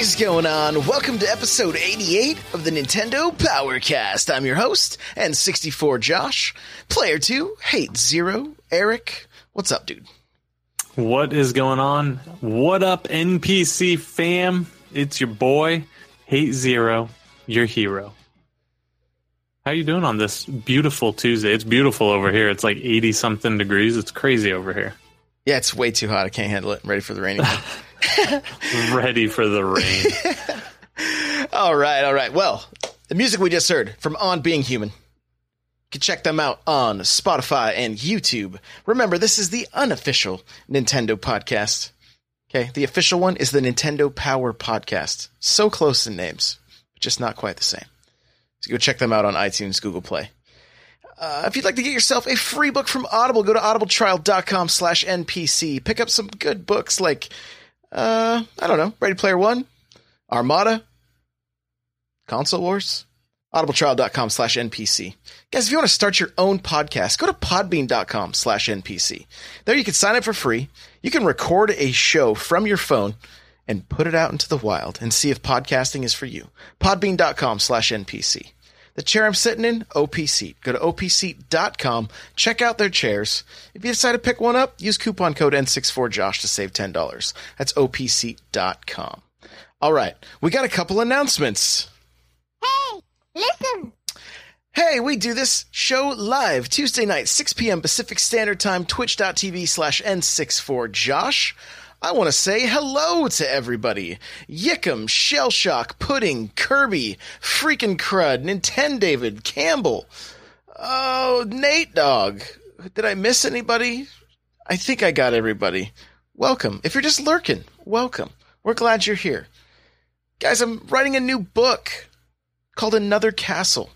Is going on? Welcome to episode 88 of the Nintendo Powercast. I'm your host, N64 Josh. Player 2, Hate Zero, Eric. What's up, dude? What is going on? What up, NPC fam? It's your boy, Hate Zero, your hero. How you doing on this beautiful Tuesday? It's beautiful over here. It's like 80 something degrees. It's crazy over here. Yeah, it's way too hot. I can't handle it. I'm ready for the rain again. Ready for the rain. all right, all right. Well, the music we just heard from On Being Human. You can check them out on Spotify and YouTube. Remember, this is the unofficial Nintendo podcast. Okay, the official one is the Nintendo Power Podcast. So close in names, but just not quite the same. So go check them out on iTunes, Google Play. Uh, if you'd like to get yourself a free book from Audible, go to audibletrial.com slash NPC. Pick up some good books like, uh, I don't know, Ready Player One, Armada, Console Wars, audibletrial.com slash NPC. Guys, if you want to start your own podcast, go to podbean.com slash NPC. There you can sign up for free. You can record a show from your phone and put it out into the wild and see if podcasting is for you. Podbean.com slash NPC. The chair I'm sitting in, OP Seat. Go to opseat.com, check out their chairs. If you decide to pick one up, use coupon code N64Josh to save $10. That's opseat.com. All right, we got a couple announcements. Hey, listen. Hey, we do this show live Tuesday night, 6 p.m. Pacific Standard Time, twitch.tv slash N64Josh. I want to say hello to everybody. Yickum, Shellshock, Pudding, Kirby, Freaking Crud, Nintendo David, Campbell. Oh, Nate Dog. Did I miss anybody? I think I got everybody. Welcome. If you're just lurking, welcome. We're glad you're here. Guys, I'm writing a new book called Another Castle.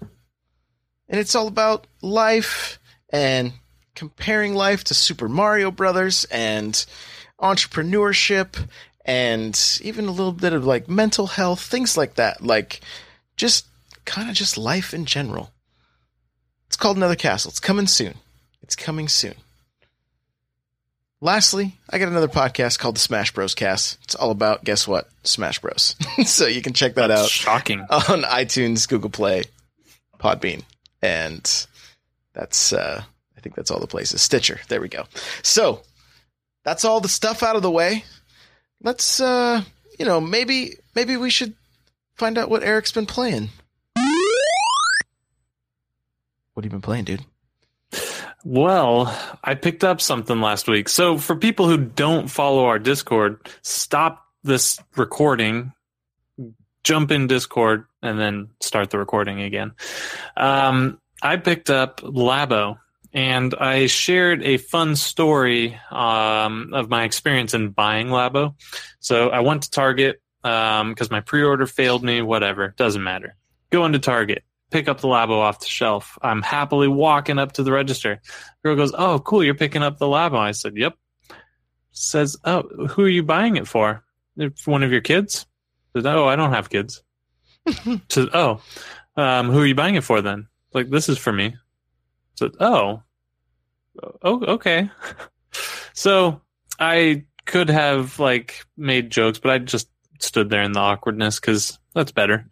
And it's all about life and comparing life to Super Mario Brothers and entrepreneurship and even a little bit of like mental health, things like that. Like just kind of just life in general. It's called Another Castle. It's coming soon. It's coming soon. Lastly, I got another podcast called the Smash Bros. Cast. It's all about, guess what? Smash Bros. so you can check that out Shocking. on iTunes, Google Play, Podbean, and that's uh I think that's all the places. Stitcher. There we go. So that's all the stuff out of the way. Let's uh you know, maybe maybe we should find out what Eric's been playing. What have you been playing, dude? Well, I picked up something last week. So for people who don't follow our Discord, stop this recording, jump in Discord, and then start the recording again. Um, I picked up Labo, and I shared a fun story um, of my experience in buying Labo. So I went to Target because my pre-order failed me. Whatever, doesn't matter. Go into Target, pick up the Labo off the shelf. I'm happily walking up to the register. Girl goes, "Oh, cool, you're picking up the Labo." I said, "Yep." Says, "Oh, who are you buying it for? For one of your kids?" Said, "Oh, I don't have kids." Said, "Oh, um, who are you buying it for then?" Like, this is for me. Said, "Oh, oh, okay." so I could have like made jokes, but I just stood there in the awkwardness because that's better.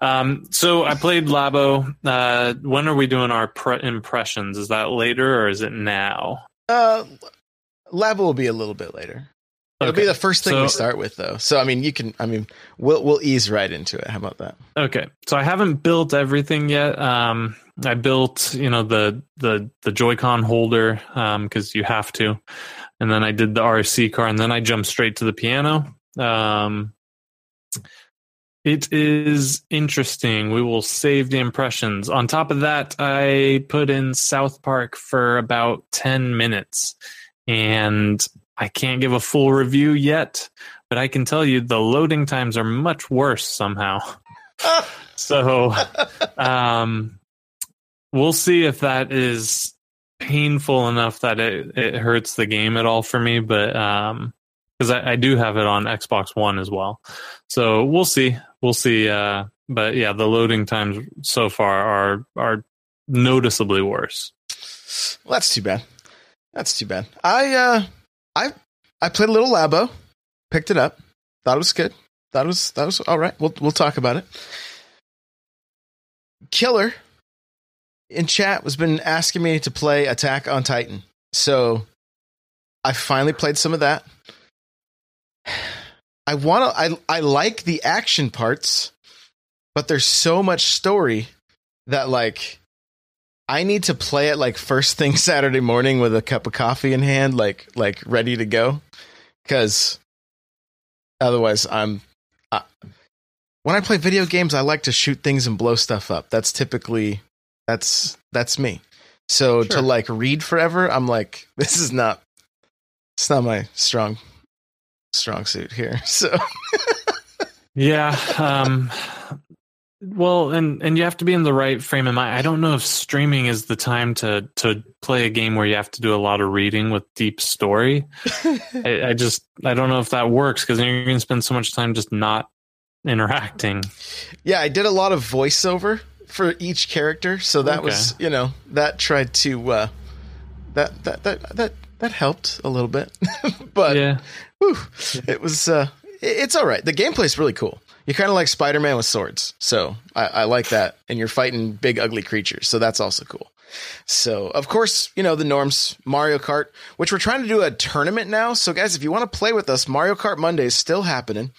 Um, so I played Labo. Uh, when are we doing our pre- impressions? Is that later or is it now? Uh Labo will be a little bit later. It'll Okay. be the first thing we start with though. So I mean you can I mean we'll we'll ease right into it. How about that? Okay, so I haven't built everything yet. Um, I built, you know, the the the Joy-Con holder because you have to. and then I did the RC car, and then I jumped straight to the piano. Um, it is interesting. We will save the impressions. On top of that, I put in South Park for about 10 minutes and I can't give a full review yet, but I can tell you the loading times are much worse somehow. so, um, we'll see if that is painful enough that it, it hurts the game at all for me, but, um, because I, I, do have it on Xbox One as well. So we'll see. We'll see. Uh, but yeah, the loading times so far are are noticeably worse. Well, that's too bad. That's too bad. I uh, I I played a little Labo, picked it up, thought it was good. It was that was all right. We'll we'll talk about it. Killer in chat was been asking me to play Attack on Titan, so I finally played some of that. I want to. I I like the action parts, but there's so much story that like I need to play it like first thing Saturday morning with a cup of coffee in hand, like like ready to go, because otherwise I'm. Uh, when I play video games, I like to shoot things and blow stuff up. That's typically that's that's me. So sure. to like read forever, I'm like, this is not. It's not my strong strong suit here. So yeah, um, well, and and you have to be in the right frame of mind. I don't know if streaming is the time to to play a game where you have to do a lot of reading with deep story. I, I, just I don't know if that works because you're going to spend so much time just not interacting. Yeah, I did a lot of voiceover for each character, so that okay. was you know that tried to uh, that that that that that helped a little bit, but yeah. Whew, it was uh, it's all right. The gameplay's really cool. You're kind of like Spider Man with swords, so I, I like that. And you're fighting big ugly creatures, so that's also cool. So, of course, you know, the norms, Mario Kart, which we're trying to do a tournament now. So, guys, if you want to play with us, Mario Kart Monday is still happening.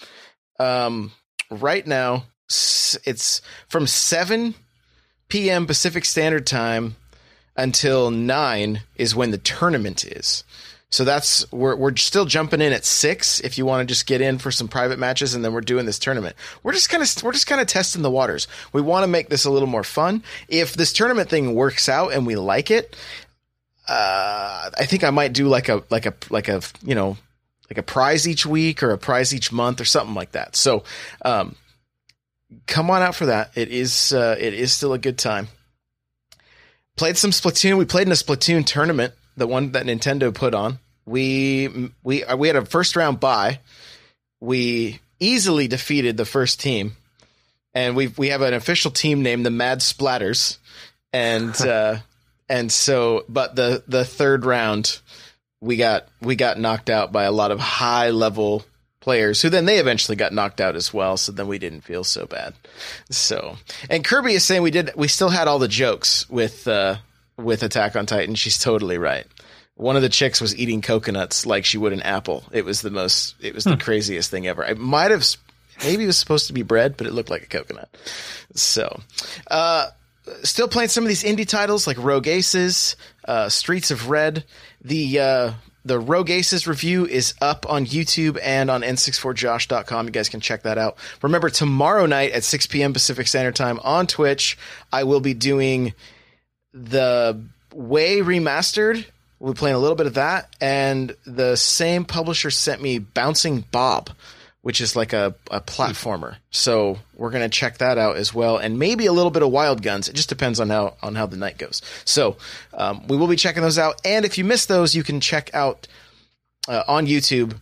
Um, right now, it's from 7 p.m. Pacific Standard Time until 9 is when the tournament is. So that's we're we're still jumping in at six if you want to just get in for some private matches, and then we're doing this tournament. We're just kind of we're just kind of testing the waters. We want to make this a little more fun. If this tournament thing works out and we like it, uh, I think I might do like a like a like a you know like a prize each week or a prize each month or something like that. So, um, come on out for that. It is uh, it is still a good time. Played some Splatoon. We played in a Splatoon tournament the one that Nintendo put on. We we uh, we had a first round bye. We easily defeated the first team, and we we have an official team named the Mad Splatters, and uh, and so but the the third round we got we got knocked out by a lot of high level players who then they eventually got knocked out as well so then we didn't feel so bad so and kirby is saying we did we still had all the jokes with uh with Attack on Titan. She's totally right. One of the chicks was eating coconuts like she would an apple. It was the most. It was the hmm. craziest thing ever. I might have. Maybe it was supposed to be bread, but it looked like a coconut. So, uh, still playing some of these indie titles like Rogue Aces, uh, Streets of Red. The uh, the Rogue Aces review is up on YouTube and on n64josh.com. You guys can check that out. Remember, tomorrow night at 6 p.m. Pacific Standard Time on Twitch, I will be doing the Way remastered. We'll be playing a little bit of that, and the same publisher sent me Bouncing Bob, which is like a, a platformer. So we're gonna check that out as well, and maybe a little bit of Wild Guns. It just depends on how on how the night goes. So um, we will be checking those out, and if you miss those, you can check out uh, on YouTube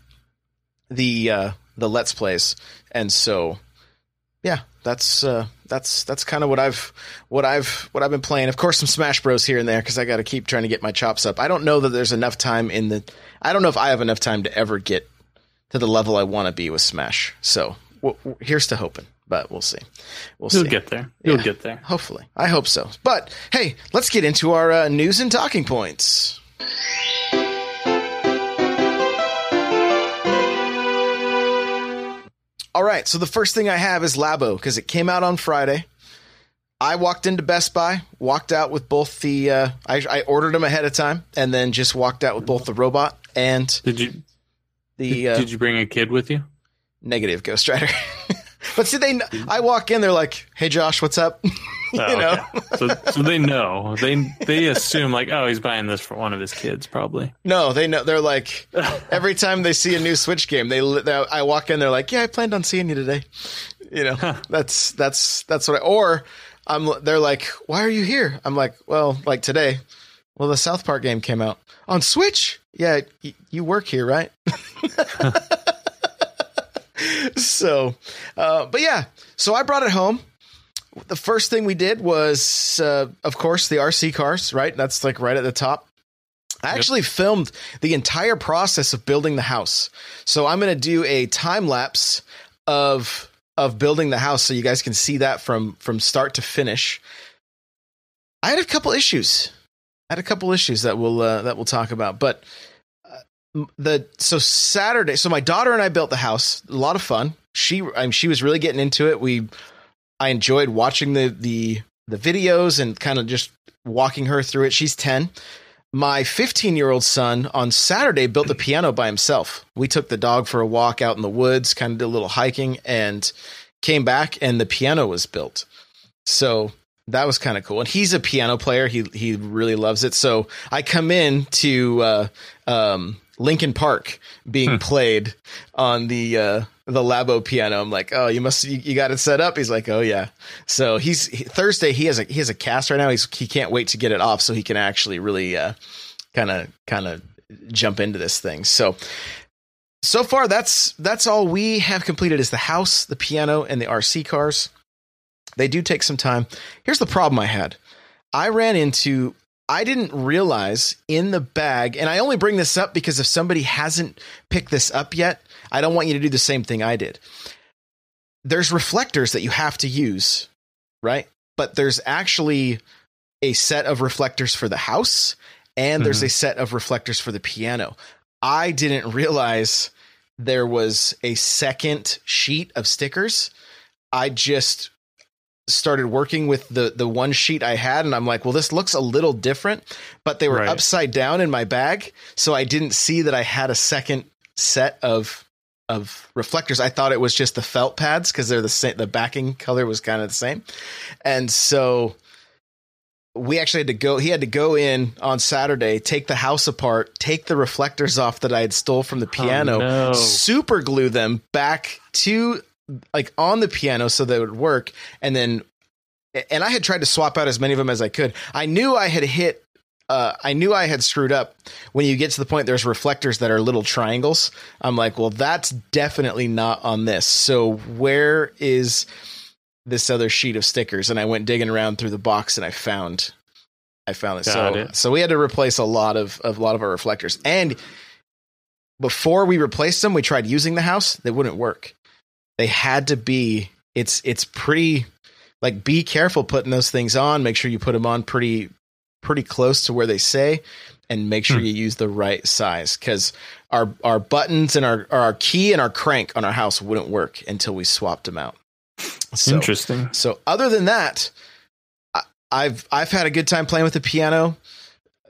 the uh, the Let's Plays. And so, yeah, that's uh, that's that's kind of what I've what I've what I've been playing. Of course, some Smash Bros here and there because I got to keep trying to get my chops up. I don't know that there's enough time in the. I don't know if I have enough time to ever get to the level I want to be with Smash. So here's to hoping, but we'll see. We'll You'll see. get there. You'll yeah, get there. Hopefully, I hope so. But hey, let's get into our uh, news and talking points. All right, so the first thing I have is Labo because it came out on Friday. I walked into Best Buy, walked out with both the. Uh, I, I, ordered them ahead of time, and then just walked out with both the robot and Did you the uh, did you bring a kid with you? negative Ghost Rider. but see, they I walk in, they're like, "Hey, Josh, what's up?" you Oh, know. okay. so, so they know. They they assume like, oh, he's buying this for one of his kids, probably. No, they know. They're like every time they see a new Switch game, they, they I walk in, they're like, "Yeah, I planned on seeing you today." You know, that's that's that's what. I, or I'm. They're like, "Why are you here?" I'm like, "Well, like today." Well, the South Park game came out on Switch. Yeah, y- you work here, right? so, uh, but yeah, so I brought it home. The first thing we did was, uh, of course, the RC cars. Right, that's like right at the top. I actually filmed the entire process of building the house. So I'm going to do a time lapse of of building the house so you guys can see that from from start to finish. I had a couple issues. I had a couple issues that we'll uh, that we'll talk about, but the so Saturday, so my daughter and I built the house. A lot of fun. She I mean, she was really getting into it. We I enjoyed watching the the the videos and kind of just walking her through it. She's 10 my 15 year old son on Saturday built the piano by himself. We took the dog for a walk out in the woods, kind of did a little hiking, and came back, and the piano was built. So that was kind of cool. And he's a piano player. He he really loves it. So I come in to uh, um, Linkin Park being played on the uh, the Labo piano. I'm like, oh, you must you, you got it set up. He's like, oh yeah. So he's he, Thursday. He has a he has a cast right now. He's he can't wait to get it off so he can actually really kind of kind of jump into this thing. So so far that's that's all we have completed is the house, the piano, and the RC cars. They do take some time. Here's the problem I had. I ran into I didn't realize in the bag, and I only bring this up because if somebody hasn't picked this up yet, I don't want you to do the same thing I did. There's reflectors that you have to use, right? But there's actually a set of reflectors for the house, and there's mm-hmm. a set of reflectors for the piano. I didn't realize there was a second sheet of stickers. I just started working with the the one sheet I had and I'm like, well this looks a little different, but they were Right. upside down in my bag, so I didn't see that I had a second set of of reflectors. I thought it was just the felt pads because they're the same the backing color was kind of the same. And so we actually had to go he had to go in on Saturday, take the house apart, take the reflectors off that I had stole from the oh, piano, no. super glue them back to like on the piano so they would work and then and I had tried to swap out as many of them as I could. I knew I had hit uh, I knew I had screwed up when you get to the point there's reflectors that are little triangles. I'm like, well, that's definitely not on this. So where is this other sheet of stickers? And I went digging around through the box and I found I found it. Got so it. so we had to replace a lot of, of a lot of our reflectors. And before we replaced them, we tried using the house. They wouldn't work. They had to be. It's it's pretty. Like, be careful putting those things on. Make sure you put them on pretty pretty close to where they say, and make sure Hmm. you use the right size because our our buttons and our our key and our crank on our house wouldn't work until we swapped them out. So, Interesting. so other than that, I, I've I've had a good time playing with the piano.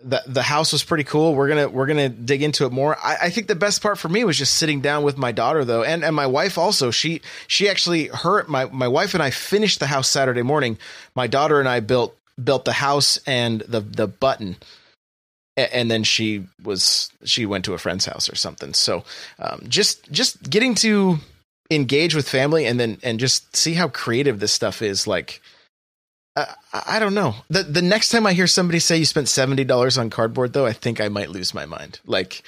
The the house was pretty cool. We're gonna we're gonna dig into it more. I, I think the best part for me was just sitting down with my daughter though, and and my wife also. She she actually her my my wife and I finished the house Saturday morning. My daughter and I built built the house and the the button. A- And then she was she went to a friend's house or something. So um, just just getting to engage with family and then and just see how creative this stuff is like I I don't know. The the next time I hear somebody say you spent seventy dollars on cardboard, though, I think I might lose my mind. Like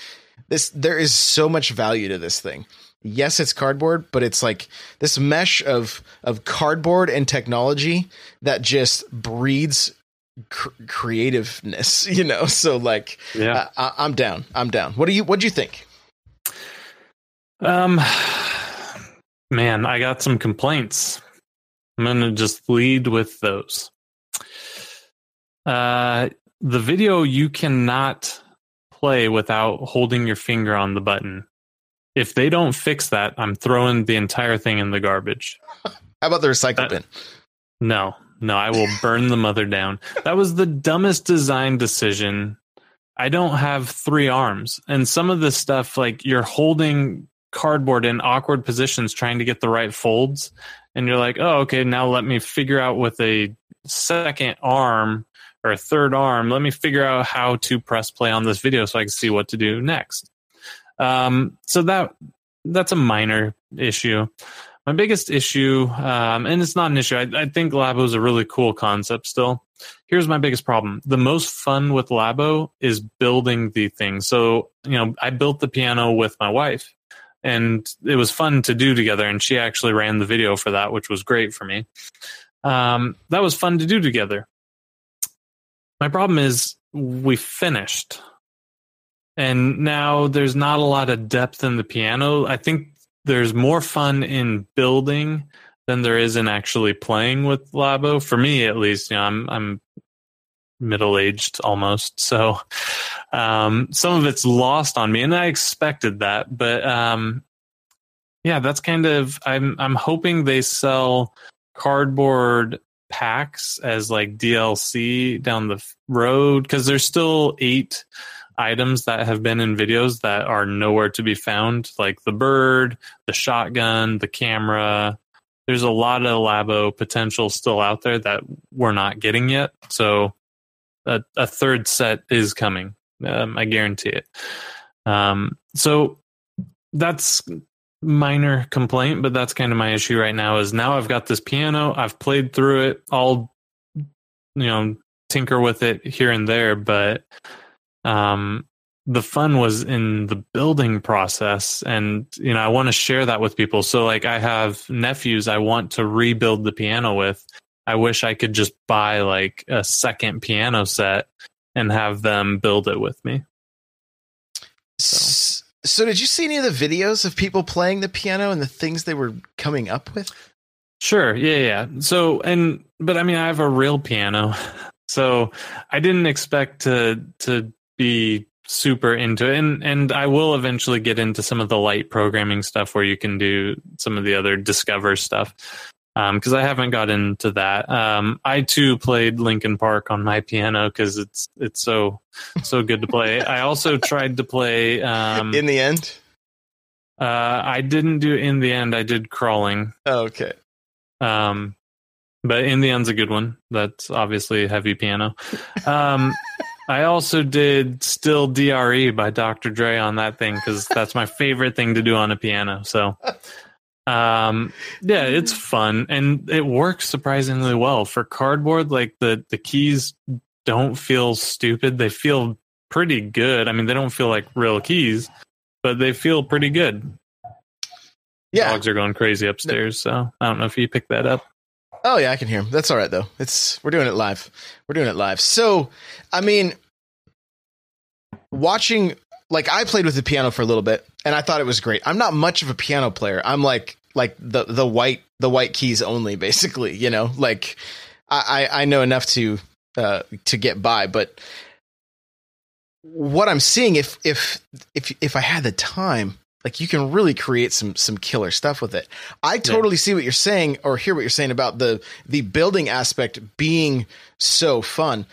this, there is so much value to this thing. Yes, it's cardboard, but it's like this mesh of of cardboard and technology that just breeds cr- creativeness. You know, so like Yeah. I, I, I'm down. I'm down. What do you What do you think? Um, man, I got some complaints. I'm gonna just lead with those. Uh, the video you cannot play without holding your finger on the button. If they don't fix that, I'm throwing the entire thing in the garbage. How about the recycle That- bin? No, no, I will burn the mother down. That was the dumbest design decision I don't have three arms. And some of this stuff, like you're holding cardboard in awkward positions trying to get the right folds. And you're like, oh, okay, now let me figure out with a second arm or a third arm, let me figure out how to press play on this video so I can see what to do next. Um, so that that's a minor issue. My biggest issue, um, and it's not an issue. I, I think Labo is a really cool concept still. Here's my biggest problem: the most fun with Labo is building the thing. So you know, I built the piano with my wife, and it was fun to do together. And she actually ran the video for that, which was great for me. Um, that was fun to do together. My problem is we finished and now there's not a lot of depth in the piano. I think there's more fun in building than there is in actually playing with Labo. For me, at least, you know, I'm I'm middle aged almost, so um, some of it's lost on me, and I expected that. But um, yeah, that's kind of I'm I'm hoping they sell cardboard packs as like DLC down the road because there's still eight items that have been in videos that are nowhere to be found, like the bird, the shotgun, the camera. There's a lot of Labo potential still out there that we're not getting yet. So a, a third set is coming. Um, I guarantee it. Um, so that's minor complaint, but that's kind of my issue right now. Is now I've got this piano. I've played through it. I'll you know tinker with it here and there, but um, the fun was in the building process and you know i want to share that with people so like i have nephews i want to rebuild the piano with i wish i could just buy like a second piano set and have them build it with me. So. so did you see any of the videos of people playing the piano and the things they were coming up with? Sure yeah yeah. So and but i mean i have a real piano so i didn't expect to to be super into it. And and I will eventually get into some of the light programming stuff where you can do some of the other discover stuff because um, I haven't got into that. Um, I too played Linkin Park on my piano because it's it's so so good to play. I also tried to play um, in the end. Uh, I didn't do in the end. I did crawling. Oh, okay. Um, but in the end's a good one. That's obviously heavy piano. Um, I also did Still DRE by Dr. Dre on that thing because that's my favorite thing to do on a piano. So, um, yeah, it's fun and it works surprisingly well for cardboard. Like the the keys don't feel stupid; they feel pretty good. I mean, they don't feel like real keys, but they feel pretty good. Yeah, dogs are going crazy upstairs, so I don't know if you picked that up. Oh yeah, I can hear him. That's all right though. It's we're doing it live. We're doing it live. So, I mean, watching like I played with the piano for a little bit and I thought it was great. I'm not much of a piano player. I'm like like the the white the white keys only basically, you know? Like I I know enough to uh to get by, but what I'm seeing if if if if I had the time like you can really create some some killer stuff with it. I totally yeah. see what you're saying or hear what you're saying about the the building aspect being so fun.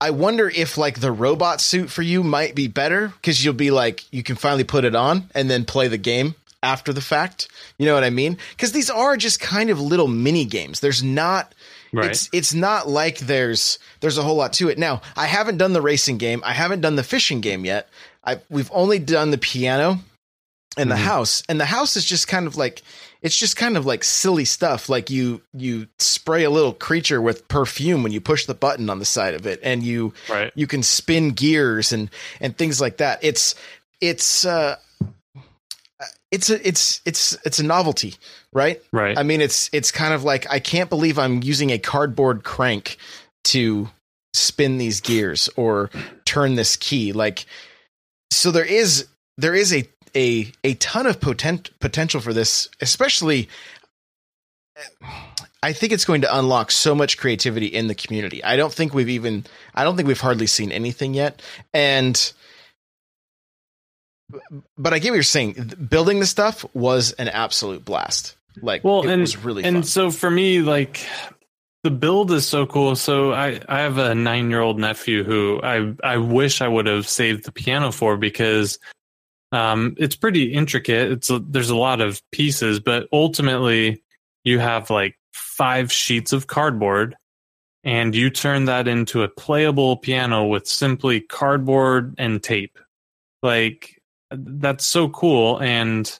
I wonder if like the robot suit for you might be better because you'll be like you can finally put it on and then play the game after the fact. You know what I mean? Because these are just kind of little mini games. There's not Right. It's it's not like there's there's a whole lot to it. Now, I haven't done the racing game. I haven't done the fishing game yet. I we've only done the piano and the mm-hmm. house and the house is just kind of like it's just kind of like silly stuff like you you spray a little creature with perfume when you push the button on the side of it and you right. you can spin gears and and things like that it's it's uh it's a it's it's it's a novelty right right i mean it's it's kind of like i can't believe i'm using a cardboard crank to spin these gears or turn this key like so there is there is a a a ton of potent, potential for this, especially. I think it's going to unlock so much creativity in the community. I don't think we've even I don't think we've hardly seen anything yet. And but I get what you're saying. Building the stuff was an absolute blast. Like well, and, was really and fun. so for me, like the build is so cool. So I, I have a nine year old nephew who I I wish I would have saved the piano for because um, it's pretty intricate. It's a, there's a lot of pieces, but ultimately you have like five sheets of cardboard, and you turn that into a playable piano with simply cardboard and tape. Like that's so cool and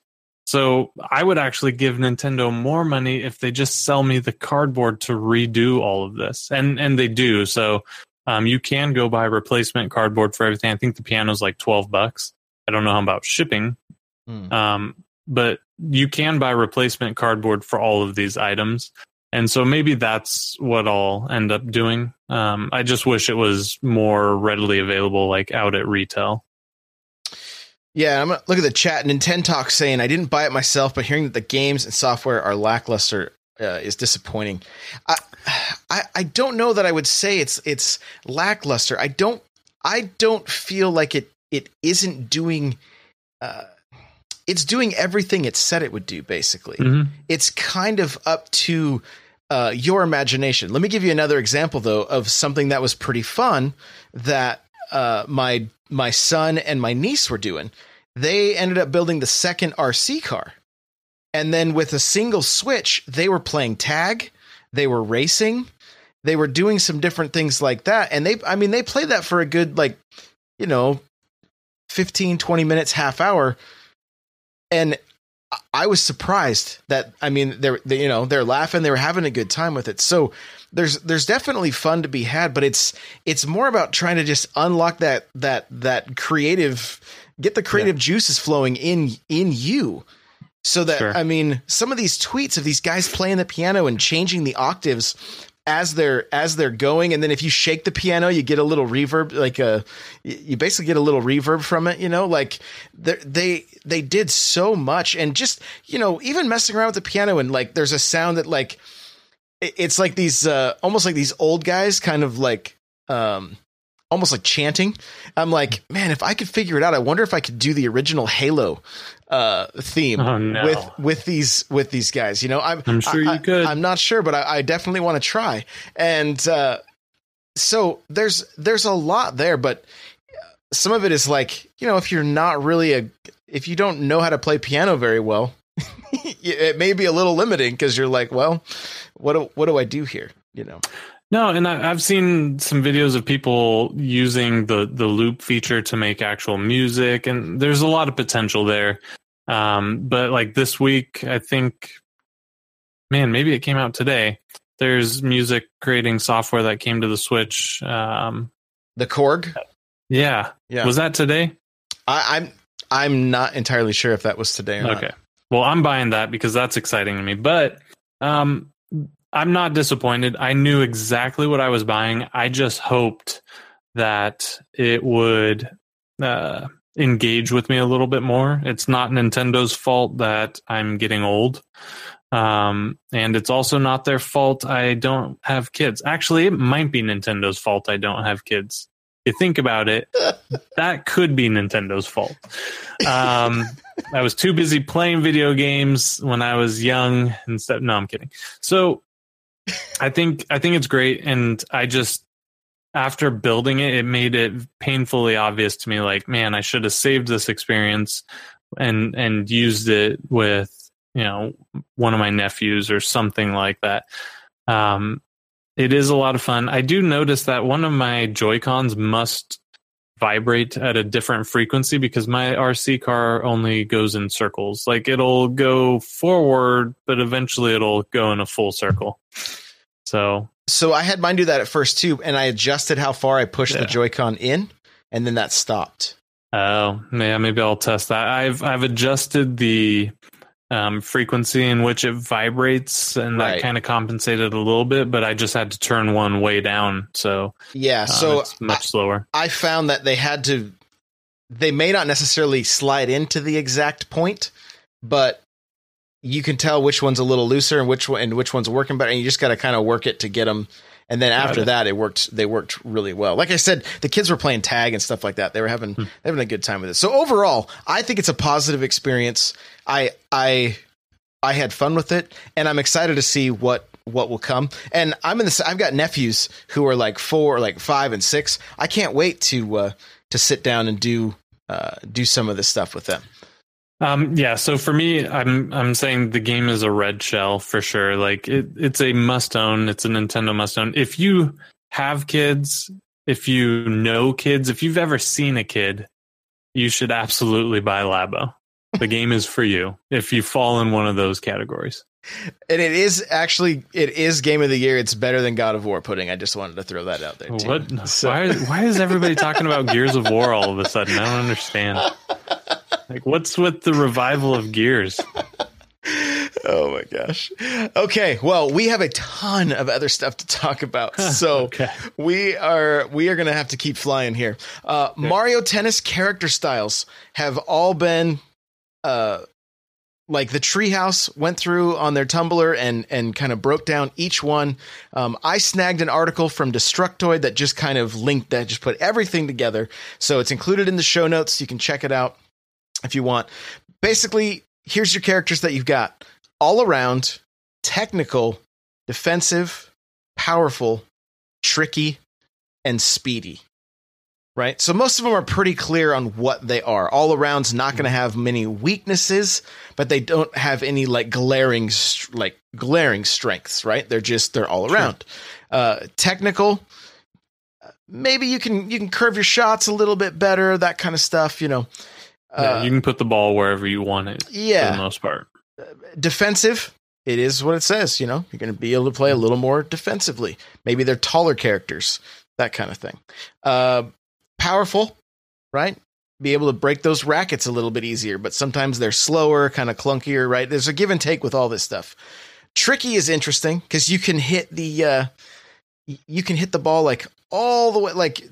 so I would actually give Nintendo more money if they just sell me the cardboard to redo all of this. And and they do. So um, you can go buy replacement cardboard for everything. I think the piano's like 12 bucks. I don't know how about shipping. Hmm. Um, but you can buy replacement cardboard for all of these items. And so maybe that's what I'll end up doing. Um, I just wish it was more readily available, like out at retail. Yeah, I'm gonna look at the chat. Nintendo Talk saying I didn't buy it myself, but hearing that the games and software are lackluster uh, is disappointing. I, I I don't know that I would say it's it's lackluster. I don't I don't feel like it it isn't doing. Uh, it's doing everything it said it would do. Basically, Mhm. it's kind of up to uh, your imagination. Let me give you another example, though, of something that was pretty fun that uh, my my son and my niece were doing. They ended up building the second RC car, and then with a single switch, they were playing tag, they were racing, they were doing some different things like that. And they, I mean, they played that for a good like, you know, 15, 20 minutes, half hour. And I- was surprised that I mean they're they, you know they're laughing they were having a good time with it so there's there's definitely fun to be had but it's it's more about trying to just unlock that that that creative get the creative juices flowing in in you. So that Sure. I mean some of these tweets of these guys playing the piano and changing the octaves as they're as they're going. And then if you shake the piano you get a little reverb like a you basically get a little reverb from it you know? Like they they did so much. And just you know even messing around with the piano and like there's a sound that like it's like these uh almost like these old guys kind of like um almost like chanting i'm like man if i could figure it out i wonder if i could do the original halo uh theme Oh, no. with with these with these guys you know i'm I'm sure I- you could. I, am not sure but i, I definitely want to try and uh so there's there's a lot there but some of it is like you know if you're not really a if you don't know how to play piano very well it may be a little limiting because you're like well what do, what do i do here you know No, and I, I've seen some videos of people using the the loop feature to make actual music, and there's a lot of potential there. Um, but like this week, I think, man, maybe it came out today. There's music creating software that came to the Switch. Um, the korg yeah. yeah was that today? I, i'm i'm not entirely sure if that was today or not. Okay. Well, I'm buying that because that's exciting to me. But um, I'm not disappointed. I knew exactly what I was buying. I just hoped that it would uh, engage with me a little bit more. It's not Nintendo's fault that I'm getting old. Um, and it's also not their fault I don't have kids. Actually, it might be Nintendo's fault I don't have kids. You think about it, that could be Nintendo's fault. Um, I was too busy playing video games when I was young instead. No, I'm kidding. So I think I think it's great, and I just after building it, it made it painfully obvious to me. Like, man, I should have saved this experience and and used it with you know one of my nephews or something like that. Um, it is a lot of fun. I do notice that one of my Joy Cons must vibrate at a different frequency because my RC car only goes in circles. Like it'll go forward, but eventually it'll go in a full circle. So so i had mine do that at first too and i adjusted how far i pushed the joy-con in and then that stopped Oh, yeah, maybe I'll test that. I've I've adjusted the um, frequency in which it vibrates, and that kind of compensated a little bit. But I just had to turn one way down, so yeah uh, so it's much slower. I found that they had to they may not necessarily slide into the exact point, but you can tell which one's a little looser and which one and which one's working better and you just got to kind of work it to get them and then after that it worked they worked really well. Like I said, the kids were playing tag and stuff like that. They were having Hmm. having a good time with it. So overall, I think it's a positive experience. I I I had fun with it and I'm excited to see what what will come. And I'm in this. I've got nephews who are like four, like five, and six. I can't wait to uh, to sit down and do uh, do some of this stuff with them. Um, yeah. So for me, I'm I'm saying the game is a red shell for sure. Like it, it's a must own. It's a Nintendo must own. If you have kids, if you know kids, if you've ever seen a kid, you should absolutely buy Labo. The game is for you if you fall in one of those categories. And it is actually it is game of the year. It's better than God of War pudding. I just wanted to throw that out there. Too. What? So. Why? Why is everybody talking about Gears of War all of a sudden? I don't understand. Like, what's with the revival of Gears? oh my gosh. Okay, well, we have a ton of other stuff to talk about. So okay. we are we are going to have to keep flying here. Uh, okay. Mario Tennis character styles have all been uh like the treehouse went through on their Tumblr and and kind of broke down each one. Um, I snagged an article from Destructoid that just kind of linked that, just put everything together. So it's included in the show notes. You can check it out if you want. Basically, here's your characters that you've got all around, technical, defensive, powerful, tricky, and speedy. Right? So most of them are pretty clear on what they are. All around's not going to have many weaknesses, but they don't have any like glaring like glaring strengths, right? They're just they're all around. Uh technical maybe you can you can curve your shots a little bit better, that kind of stuff, you know. Yeah, you can put the ball wherever you want it. Yeah, for the most part. Defensive, it is what it says. You know, you're going to be able to play a little more defensively. Maybe they're taller characters, that kind of thing. Uh, powerful, right? Be able to break those rackets a little bit easier, but sometimes they're slower, kind of clunkier, right? There's a give and take with all this stuff. Tricky is interesting because you can hit the uh, you can hit the ball like all the way, like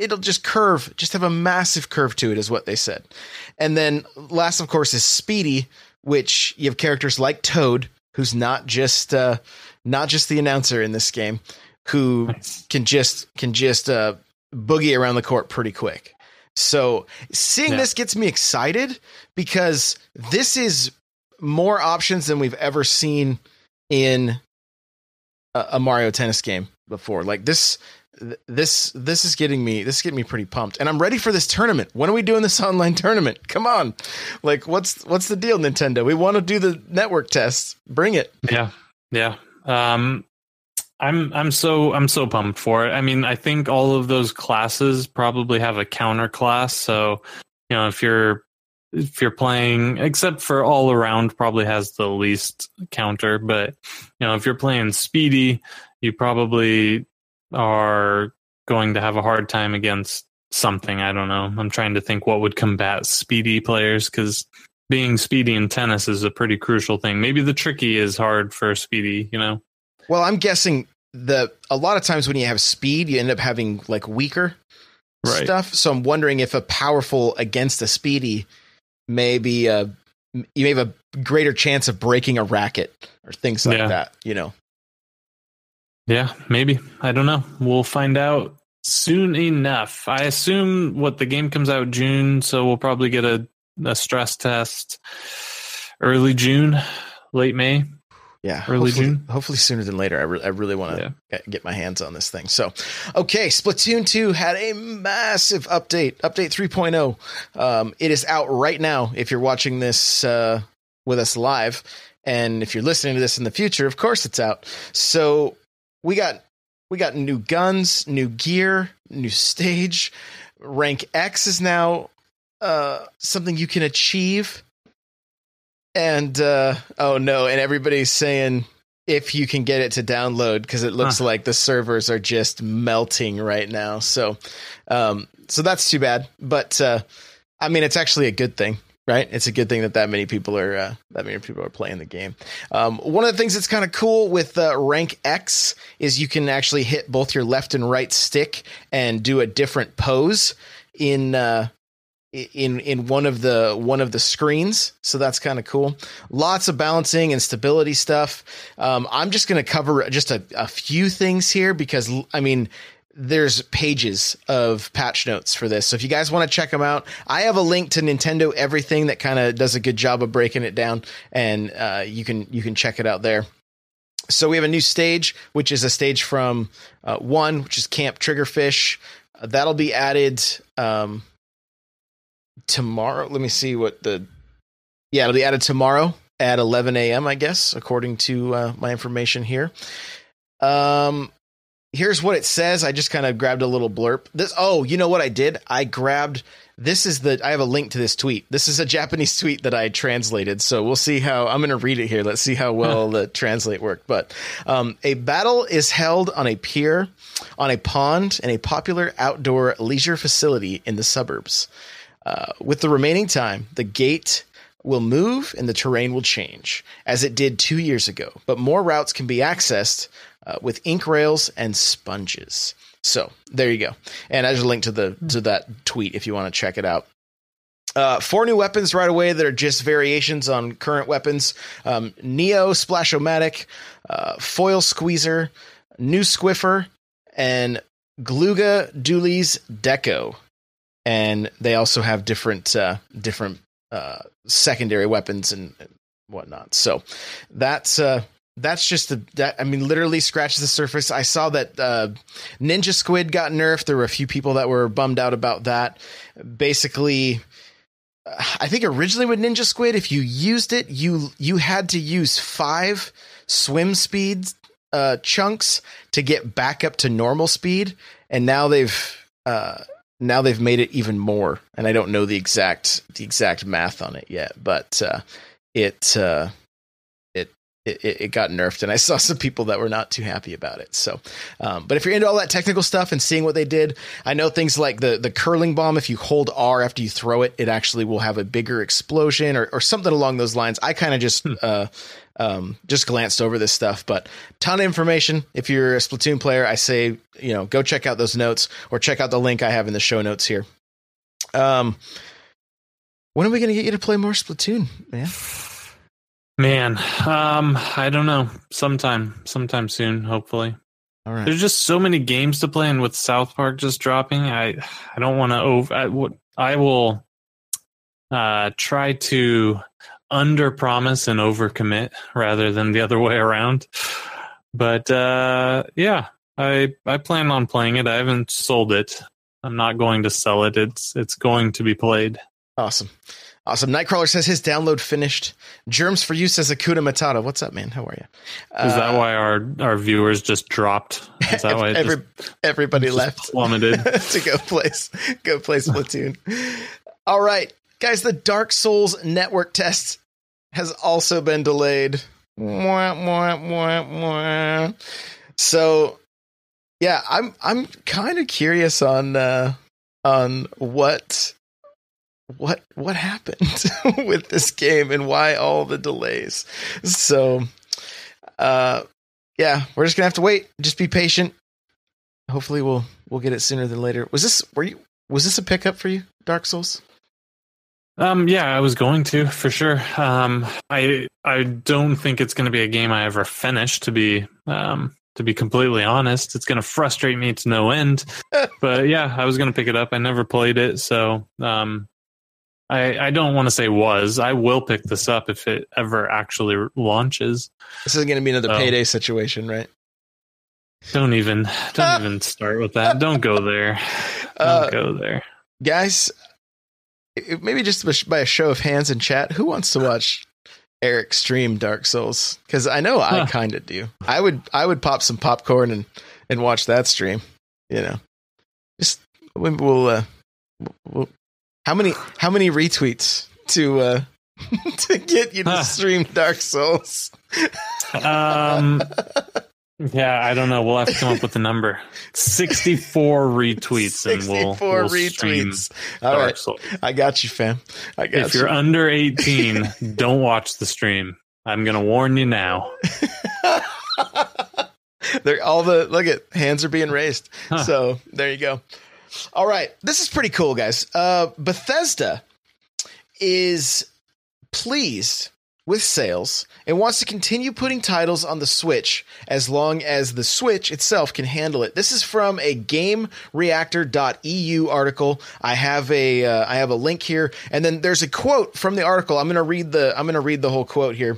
it'll just curve, just have a massive curve to it, is what they said. And then last, of course, is Speedy, which you have characters like Toad, who's not just uh, not just the announcer in this game, who nice. can just can just uh, boogie around the court pretty quick. So seeing yeah. this gets me excited because this is more options than we've ever seen in a, a Mario Tennis game before. Like this this this is getting me this is getting me pretty pumped. And i'm ready for this tournament. When are we doing this online tournament? Come on. Like what's what's the deal nintendo? We want to do the network tests. Bring it. Yeah. Yeah. Um i'm i'm so i'm so pumped for it. I mean i think all of those classes probably have a counter class. So you know if you're if you're playing except for all around probably has the least counter but you know if you're playing speedy you probably are going to have a hard time against something. I don't know. I'm trying to think what would combat speedy players because being speedy in tennis is a pretty crucial thing. Maybe the tricky is hard for speedy, you know? Well, I'm guessing the a lot of times when you have speed, you end up having like weaker right. stuff. So I'm wondering if a powerful against a speedy maybe uh you may have a greater chance of breaking a racket or things like yeah. that, you know. Yeah, maybe. I don't know. We'll find out soon enough. I assume what the game comes out June, so we'll probably get a, a stress test early June, late May. Yeah, early hopefully, June. Hopefully sooner than later. I, re- I really want to yeah. get my hands on this thing. So, okay, Splatoon 2 had a massive update, update 3.0. Um, it is out right now if you're watching this uh, with us live. And if you're listening to this in the future, of course it's out. So we got we got new guns, new gear, new stage. Rank X is now uh, something you can achieve. And uh, oh no, and everybody's saying if you can get it to download because it looks huh. like the servers are just melting right now. So, um, so that's too bad. But uh, I mean, it's actually a good thing right? It's a good thing that that many people are uh, that many people are playing the game. Um, one of the things that's kind of cool with uh, Rank X is you can actually hit both your left and right stick and do a different pose in uh, in in one of the one of the screens. So that's kind of cool. Lots of balancing and stability stuff. Um, I'm just going to cover just a, a few things here because I mean there's pages of patch notes for this. So if you guys want to check them out, I have a link to Nintendo Everything that kind of does a good job of breaking it down, and uh, you can you can check it out there. So we have a new stage, which is a stage from uh, one, which is Camp Triggerfish. Uh, that'll be added um, tomorrow. Let me see what the yeah, it'll be added tomorrow at 11 a.m. I guess, according to uh, my information here. Um, here's what it says. I just kind of grabbed a little blurb. This. Oh, you know what I did? I grabbed. This is the. I have a link to this tweet. This is a Japanese tweet that I translated. So we'll see how. I'm going to read it here. Let's see how well the translate worked. But um, a battle is held on a pier, on a pond, in a popular outdoor leisure facility in the suburbs. Uh, with the remaining time, the gate will move and the terrain will change, as it did two years ago. But more routes can be accessed uh, with ink rails and sponges. So there you go. And I just link to the to that tweet if you want to check it out. Uh, four new weapons right away that are just variations on current weapons: um, Neo Splashomatic, uh, Foil Squeezer, New Squiffer, and Glooga Dualies Deco. And they also have different uh, different uh, secondary weapons and whatnot. So that's uh, that's just the that I mean literally scratches the surface. I saw that uh, Ninja Squid got nerfed. There were a few people that were bummed out about that. Basically, I think originally with Ninja Squid, if you used it, you you had to use five swim speed uh, chunks to get back up to normal speed, and now they've uh, now they've made it even more. And I don't know the exact the exact math on it yet, but uh, it uh, it it it got nerfed, and I saw some people that were not too happy about it. So, um, but if you're into all that technical stuff and seeing what they did, I know things like the the curling bomb. If you hold R after you throw it, it actually will have a bigger explosion or or something along those lines. I kind of just uh, um, just glanced over this stuff, but ton of information. If you're a Splatoon player, I say you know go check out those notes or check out the link I have in the show notes here. Um, when are we going to get you to play more Splatoon, man? Man, um, I don't know. Sometime, sometime soon, hopefully. All right. There's just so many games to play, and with South Park just dropping, I I don't want to over. I, I will uh, try to under promise and overcommit rather than the other way around. But uh, yeah, I I plan on playing it. I haven't sold it. I'm not going to sell it. It's it's going to be played. Awesome. Awesome. Nightcrawler says his download finished. Germs for you says Akuta Matata. What's up, man? How are you? Is that why our our viewers just dropped? Is that why Every, just everybody just left plummeted? to go play go play Splatoon. All right, guys. The Dark Souls network test has also been delayed. Mwah, mwah, mwah. So, yeah, I'm I'm kind of curious on uh, on what what what happened with this game and why all the delays. So, uh, yeah, we're just gonna have to wait. Just be patient. Hopefully, we'll we'll get it sooner than later. Was this were you was this a pickup for you, Dark Souls? Um, yeah, I was going to for sure. Um, I I don't think it's going to be a game I ever finish. To be um, to be completely honest, it's going to frustrate me to no end. but yeah, I was going to pick it up. I never played it, so um, I I don't want to say was. I will pick this up if it ever actually launches. This is gonna be another Oh. payday situation, right? Don't even don't even start with that. Don't go there. Don't Uh, go there. guys, maybe just by a show of hands in chat, who wants to watch Eric stream Dark Souls? Because I know I Huh. kind of do. I would I would pop some popcorn and and watch that stream. You know, just we- we'll. Uh, we'll how many how many retweets to uh to get you to Huh. stream Dark Souls? Um, yeah, I don't know. We'll have to come up with a number. Sixty-four retweets, and we'll, 64 we'll retweets. All Dark right, Souls. I got you, fam. I got If you. you're under eighteen, don't watch the stream. I'm gonna warn you now. They're all the look at hands are being raised. Huh. So there you go. All right, this is pretty cool, guys. Uh, Bethesda is pleased with sales and wants to continue putting titles on the Switch as long as the Switch itself can handle it. This is from a GameReactor.eu article. I have a uh, I have a link here, and then there's a quote from the article. I'm to read the I'm to read the whole quote here.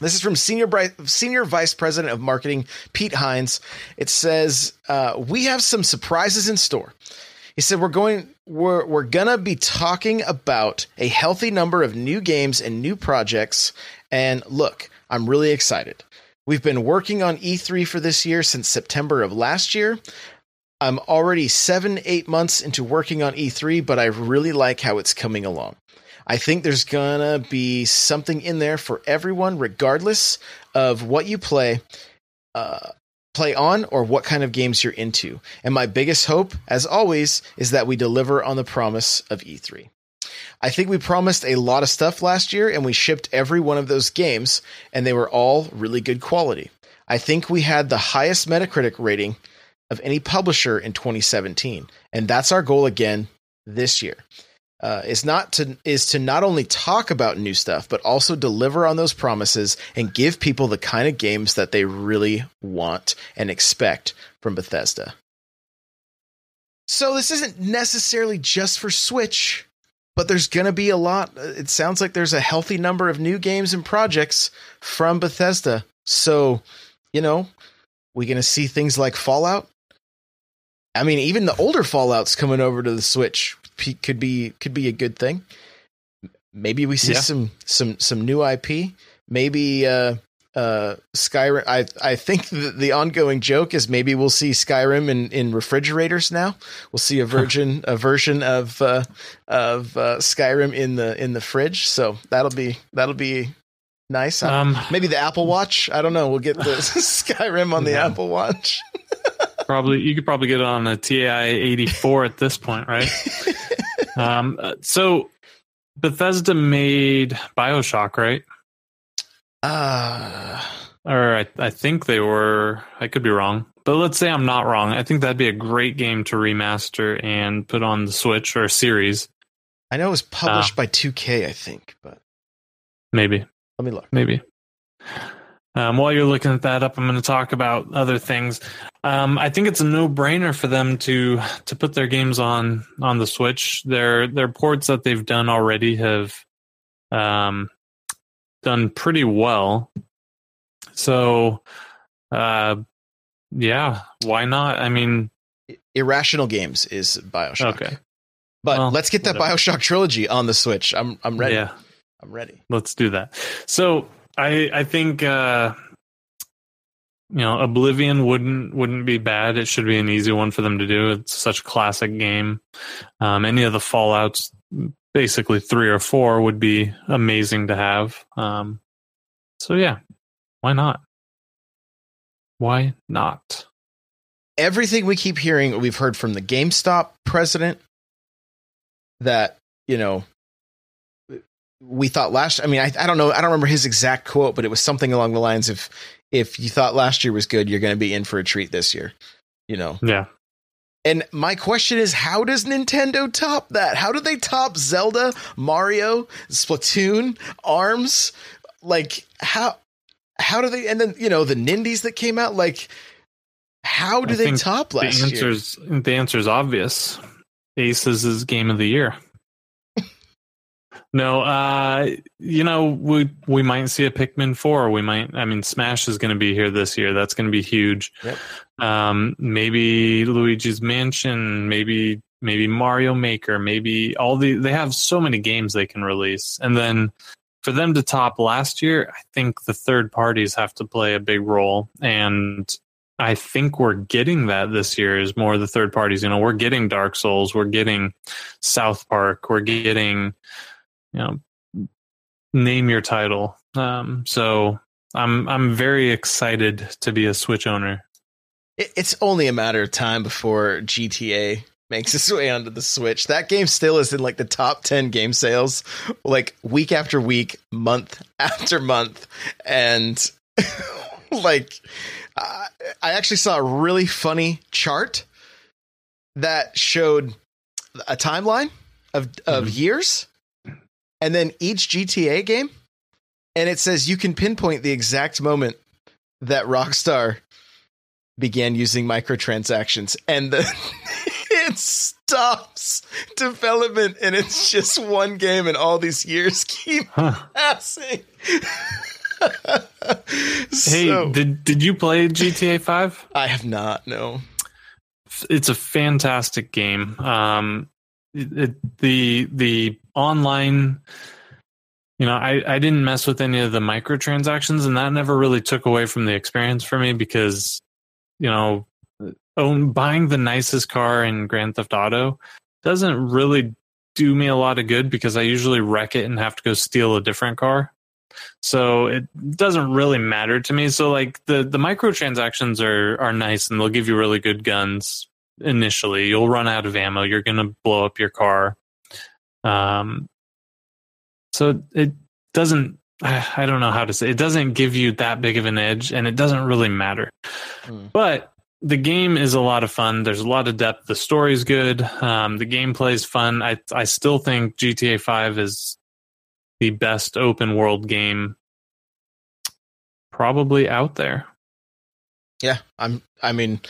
This is from senior senior vice president of marketing Pete Hines. It says uh, we have some surprises in store. He said we're going we're we're gonna be talking about a healthy number of new games and new projects. And look, I'm really excited. We've been working on E3 for this year since September of last year. I'm already seven, eight months into working on E3, but I really like how it's coming along. I think there's gonna be something in there for everyone, regardless of what you play, uh, play on, or what kind of games you're into. And my biggest hope, as always, is that we deliver on the promise of E3. I think we promised a lot of stuff last year, and we shipped every one of those games, and they were all really good quality. I think we had the highest Metacritic rating of any publisher in 2017, and that's our goal again this year uh, is not to is to not only talk about new stuff but also deliver on those promises and give people the kind of games that they really want and expect from Bethesda. So this isn't necessarily just for Switch, but there's going to be a lot. It sounds like there's a healthy number of new games and projects from Bethesda. So, you know, we're going to see things like Fallout. I mean, even the older Fallout's coming over to the Switch could be could be a good thing. Maybe we see yeah. some some some new IP. Maybe uh, uh, Skyrim. I I think the, the, ongoing joke is maybe we'll see Skyrim in, in refrigerators now. We'll see a version a version of uh, of uh, Skyrim in the in the fridge. So that'll be that'll be nice. Um, maybe the Apple Watch. I don't know. We'll get the Skyrim on the yeah. Apple Watch. Probably you could probably get it on a TI eighty four at this point, right? um, uh, so Bethesda made Bioshock, right? Uh or I, I think they were. I could be wrong, but let's say I'm not wrong. I think that'd be a great game to remaster and put on the Switch or series. I know it was published uh, by 2K, I think, but maybe. Let me look. Maybe. Um, while you're looking at that up, I'm going to talk about other things. Um, I think it's a no-brainer for them to to put their games on on the Switch. Their their ports that they've done already have um, done pretty well. So, uh, yeah, why not? I mean, Irrational Games is Bioshock. Okay, but well, let's get that whatever. Bioshock trilogy on the Switch. I'm I'm ready. Yeah, I'm ready. Let's do that. So I I think uh, you know Oblivion wouldn't wouldn't be bad. It should be an easy one for them to do. It's such a classic game. Um, any of the Fallout's, basically three or four, would be amazing to have. Um, so yeah, why not? Why not? Everything we keep hearing, we've heard from the GameStop president that you know we thought last I mean I, I don't know I don't remember his exact quote but it was something along the lines of if you thought last year was good you're going to be in for a treat this year you know? Yeah. And my question is how does Nintendo top that? How do they top Zelda Mario Splatoon Arms? Like how how do they and then you know the Nindies that came out like how do I they top last the answer's, year the answer is obvious. Aces is game of the year no, uh, you know, we we might see a Pikmin four. We might. I mean, Smash is going to be here this year. That's going to be huge. Yep. Um, maybe Luigi's Mansion. Maybe maybe Mario Maker. Maybe all the they have so many games they can release, and then for them to top last year, I think the third parties have to play a big role, and I think we're getting that this year is more the third parties. You know, we're getting Dark Souls, we're getting South Park, we're getting you know name your title. Um, so I'm I'm very excited to be a Switch owner. It's only a matter of time before GTA makes its way onto the Switch. That game still is in like the top 10 game sales like week after week, month after month and like uh, I actually saw a really funny chart that showed a timeline of of mm-hmm. years and then each GTA game, and it says you can pinpoint the exact moment that Rockstar began using microtransactions, and the, it stops development, and it's just one game, and all these years keep huh. passing. Hey, So- did did you play GTA Five? I have not. No. It's a fantastic game. Um, it, the the online, you know, I I didn't mess with any of the microtransactions, and that never really took away from the experience for me because, you know, own buying the nicest car in Grand Theft Auto doesn't really do me a lot of good because I usually wreck it and have to go steal a different car. So it doesn't really matter to me. So like the the microtransactions are are nice and they'll give you really good guns initially. You'll run out of ammo. You're gonna blow up your car. Um. So it doesn't. I don't know how to say. It doesn't give you that big of an edge, and it doesn't really matter. Hmm. But the game is a lot of fun. There's a lot of depth. The story's good. Um, the gameplay is fun. I I still think GTA Five is the best open world game probably out there. Yeah, I'm. I mean,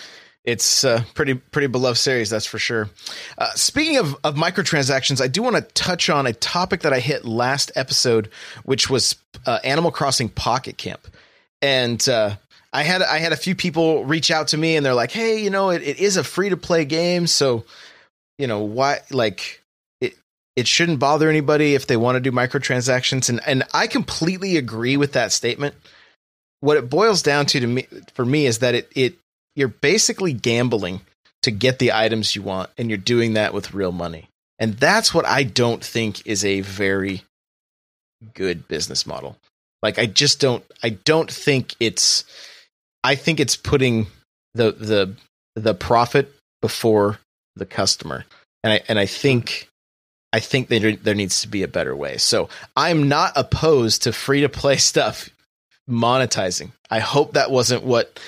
it's a pretty pretty beloved series, that's for sure. Uh, speaking of of microtransactions, I do want to touch on a topic that I hit last episode, which was uh, Animal Crossing Pocket Camp, and uh, I had I had a few people reach out to me, and they're like, "Hey, you know, it, it is a free to play game, so you know why like." it It shouldn't bother anybody if they want to do microtransactions, and and I completely agree with that statement what it boils down to to me for me is that it it you're basically gambling to get the items you want and you're doing that with real money. And that's what I don't think is a very good business model. Like I just don't I don't think it's I think it's putting the the the profit before the customer. And I and I think I think there there needs to be a better way. So I'm not opposed to free to play stuff monetizing. I hope that wasn't what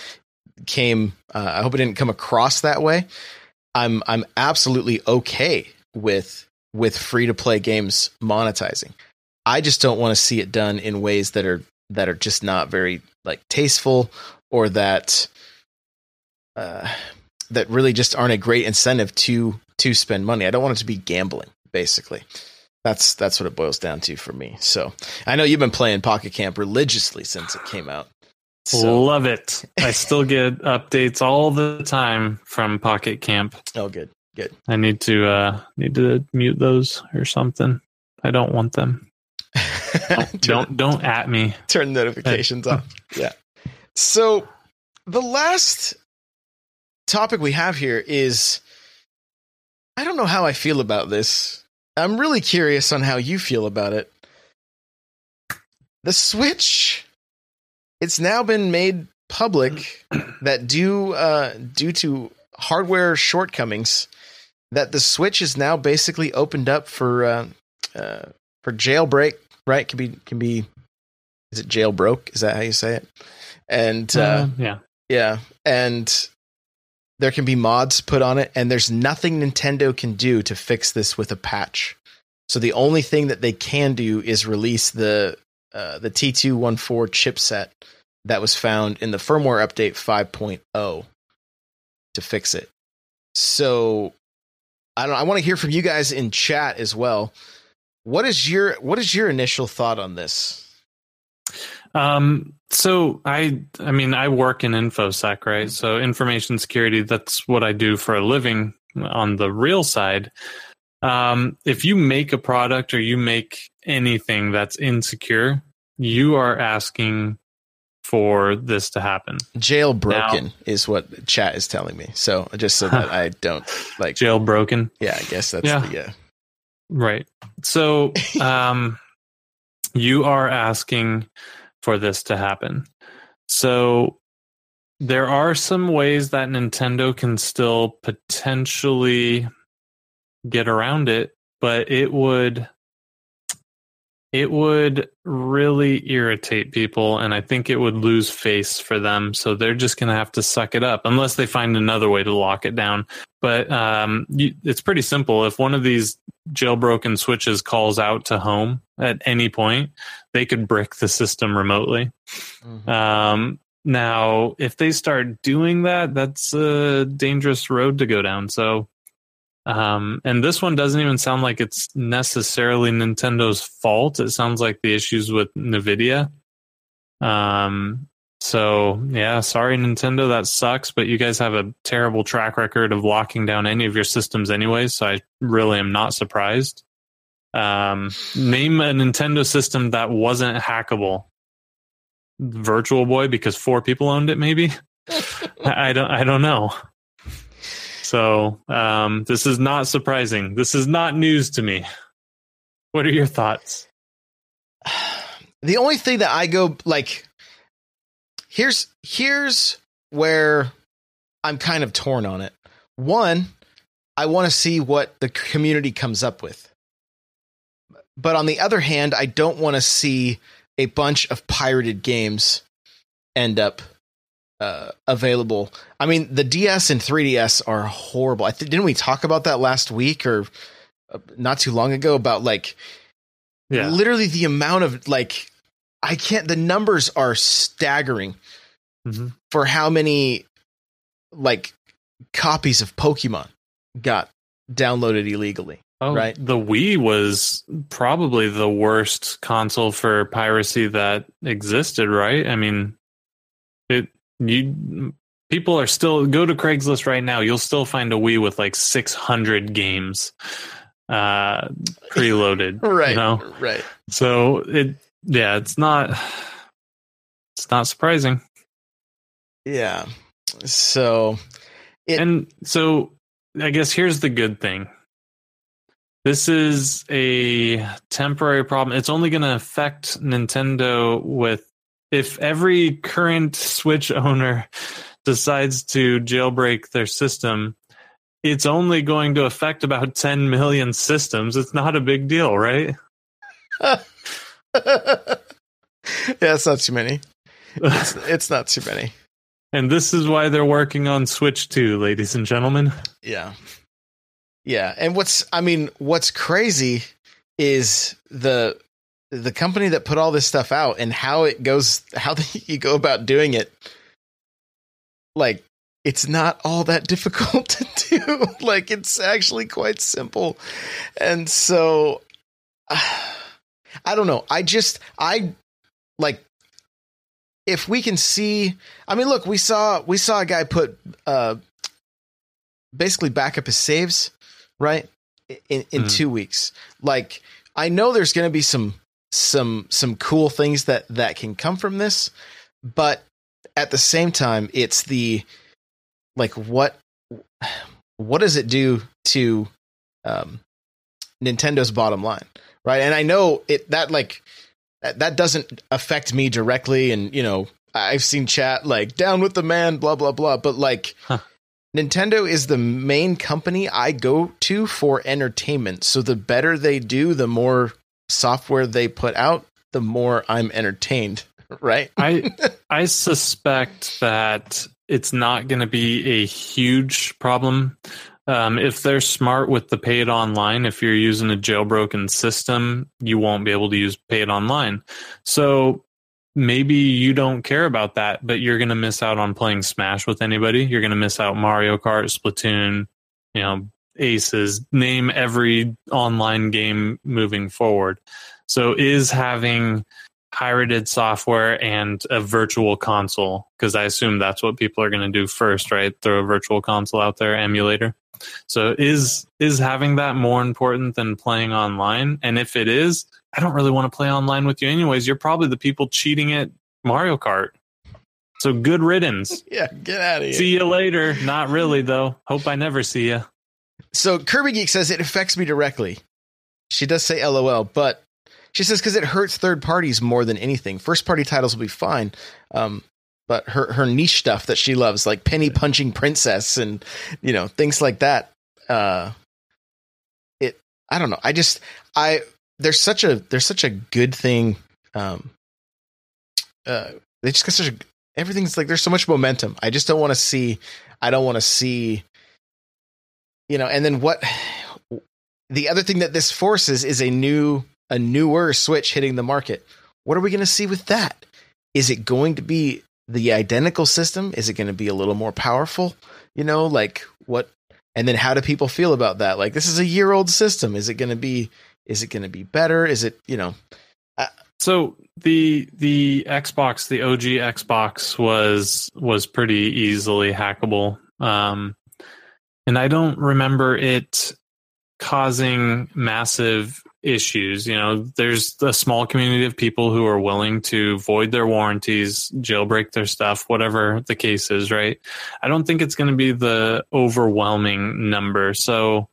came. Uh, I hope it didn't come across that way. I'm I'm absolutely okay with with free to play games monetizing. I just don't want to see it done in ways that are that are just not very like tasteful or that uh, that really just aren't a great incentive to to spend money. I don't want it to be gambling, basically. That's that's what it boils down to for me. So I know you've been playing Pocket Camp religiously since it came out. So Love it. I still get updates all the time from Pocket Camp. oh, good, good. I need to uh need to mute those or something. I don't want them. Don't don't, don't at me. turn notifications off. Yeah. So the last topic we have here is I don't know how I feel about this. I'm really curious on how you feel about it. The Switch it's now been made public that due uh due to hardware shortcomings that the Switch is now basically opened up for uh, uh for jailbreak, right? Can be can be is it jailbroke? Is that how you say it? And uh, Uh, yeah. yeah, and there can be mods put on it, and there's nothing Nintendo can do to fix this with a patch. So the only thing that they can do is release the uh, the T214 chipset that was found in the firmware update 5.0 to fix it. So I don't. I want to hear from you guys in chat as well. What is your What is your initial thought on this? Um, so I, I mean, I work in infosec, right? So information security, that's what I do for a living on the real side. Um, if you make a product or you make anything that's insecure, you are asking for this to happen. Jailbroken Now- is what chat is telling me. So just so that I don't like. Jailbroken. Yeah, I guess that's Yeah. the yeah. Right. So, um, you are asking for this to happen. So, there are some ways that Nintendo can still potentially get around it, but it would it would really irritate people and I think it would lose face for them. So they're just going to have to suck it up unless they find another way to lock it down. But um, you, it's pretty simple. If one of these jailbroken switches calls out to home at any point, they could brick the system remotely. Um, now, if they start doing that, that's a dangerous road to go down. So, um, and this one doesn't even sound like it's necessarily Nintendo's fault. It sounds like the issues with NVIDIA. Um, So yeah, sorry Nintendo, that sucks. But you guys have a terrible track record of locking down any of your systems, anyways. So I really am not surprised. Um, name a Nintendo system that wasn't hackable. Virtual Boy, because four people owned it, maybe. I don't. I don't know. So um, this is not surprising. This is not news to me. What are your thoughts? the only thing that I go like here's here's where I'm kind of torn on it. One, I want to see what the community comes up with. But on the other hand, I don't want to see a bunch of pirated games end up uh, available. I mean, the DS and 3DS are horrible. I th- didn't we talk about that last week or uh, not too long ago about like Yeah. literally the amount of like I can't the numbers are staggering Mhm. for how many like copies of Pokemon got downloaded illegally. Oh, Right. The Wii was probably the worst console for piracy that existed, right? I mean, it you people are still go to Craigslist right now. You'll still find a Wii with like 600 games uh preloaded, Right. You know, Right. so it yeah, it's not it's not surprising. Yeah. So It- and so I guess here's the good thing. This is a temporary problem. It's only going to affect Nintendo with if every current Switch owner decides to jailbreak their system, it's only going to affect about 10 million systems. It's not a big deal, right? yeah, it's not too many. It's, it's not too many. and this is why they're working on Switch 2, ladies and gentlemen. Yeah. Yeah. And what's I mean, what's crazy is the the company that put all this stuff out and how it goes how you go about doing it. Like it's not all that difficult to do. like it's actually quite simple. And so I don't know. I just I like if we can see I mean look, we saw we saw a guy put uh basically back up his saves, right? In in Mhm. two weeks. Like I know there's going to be some some some cool things that that can come from this, but at the same time, it's the like what what does it do to um, Nintendo's bottom line, right? And I know it that like that, doesn't affect me directly, and you know I've seen chat like down with the man, blah blah blah, but like. Huh. Nintendo is the main company I go to for entertainment. So the better they do, the more software they put out, the more I'm entertained, right? I I suspect that it's not going to be a huge problem. Um, if they're smart with the paid online, if you're using a jailbroken system, you won't be able to use paid online. So maybe you don't care about that, but you're going to miss out on playing Smash with anybody. You're going to miss out Mario Kart, Splatoon, you know, Aces, name every online game moving forward. So is having pirated software and a virtual console because I assume that's what people are going to do first, right? Throw a virtual console out there, emulator. So is is having that more important than playing online? And if it is, I don't really want to play online with you anyways. You're probably the people cheating at Mario Kart. So good riddance. Yeah, get out of here. See you later. Not really though. Hope I never see you. So Kirby Geek says it affects me directly. She does say LOL, but she says because it hurts third parties more than anything. First party titles will be fine, um, but her her niche stuff that she loves, like Penny Punching Princess and you know things like that. Uh, it I don't know. I just I there's such a there's such a good thing. Um, uh, they just got such a everything's like there's so much momentum. I just don't want to see. I don't want to see you know and then what the other thing that this forces is a new a newer switch hitting the market. What are we going to see with that? Is it going to be the identical system? Is it going to be a little more powerful? You know like what and then how do people feel about that? Like this is a year old system. Is it going to be is it going to be better? Is it you know I, So the the Xbox, the OG Xbox was was pretty easily hackable. Um, and I don't remember it causing massive issues. You know, there's a small community of people who are willing to void their warranties, jailbreak their stuff, whatever the case is, right? I don't think it's going to be the overwhelming number. So,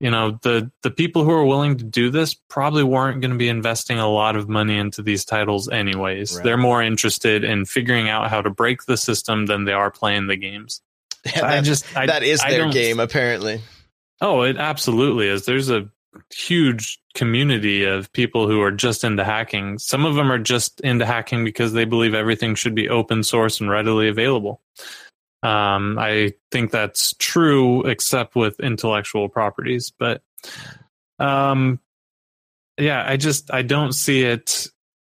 you know, the the people who are willing to do this probably weren't going to be investing a lot of money into these titles anyways. Right. They're more interested in figuring out how to break the system than they are playing the games. Yeah, I just I, that is I their game, apparently. Oh, it absolutely is. There's a huge community of people who are just into hacking. Some of them are just into hacking because they believe everything should be open source and readily available. Um, I think that's true, except with intellectual properties. But, um, yeah, I just I don't see it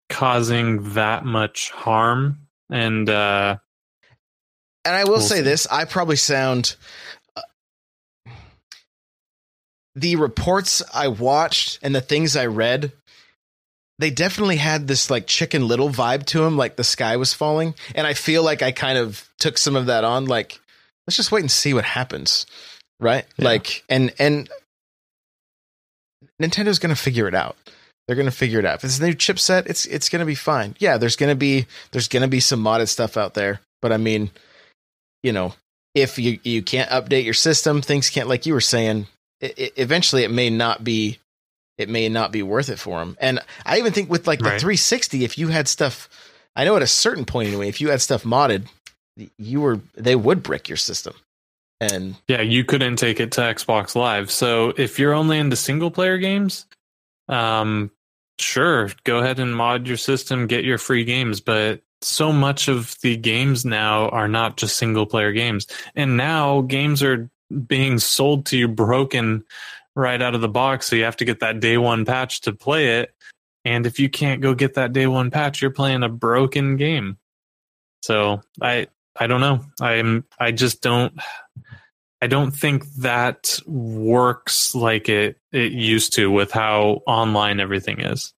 causing that much harm. And uh, And I will We'll say see. this: I probably sound. uh, the reports I watched and the things I read, they definitely had this like Chicken Little vibe to them, like the sky was falling. And I feel like I kind of took some of that on. Like, let's just wait and see what happens, right? Yeah. Like, and and Nintendo's going to figure it out. They're going to figure it out. If it's a new chipset, it's it's going to be fine. Yeah, there's going to be there's going to be some modded stuff out there, but I mean, you know, if you you can't update your system, things can't like you were saying. i i eventually, it may not be it may not be worth it for them. And I even think with like the 360, if you had stuff, I know at a certain point anyway, if you had stuff modded, you were they would brick your system. And Yeah, you couldn't take it to Xbox Live. So if you're only into single player games, um, sure, go ahead and mod your system, get your free games. But so much of the games now are not just single player games. And now games are being sold to you broken right out of the box. So you have to get that day one patch to play it. And if you can't go get that day one patch, you're playing a broken game. So I I don't know. I'm I just don't I don't think that works like it it used to with how online everything is.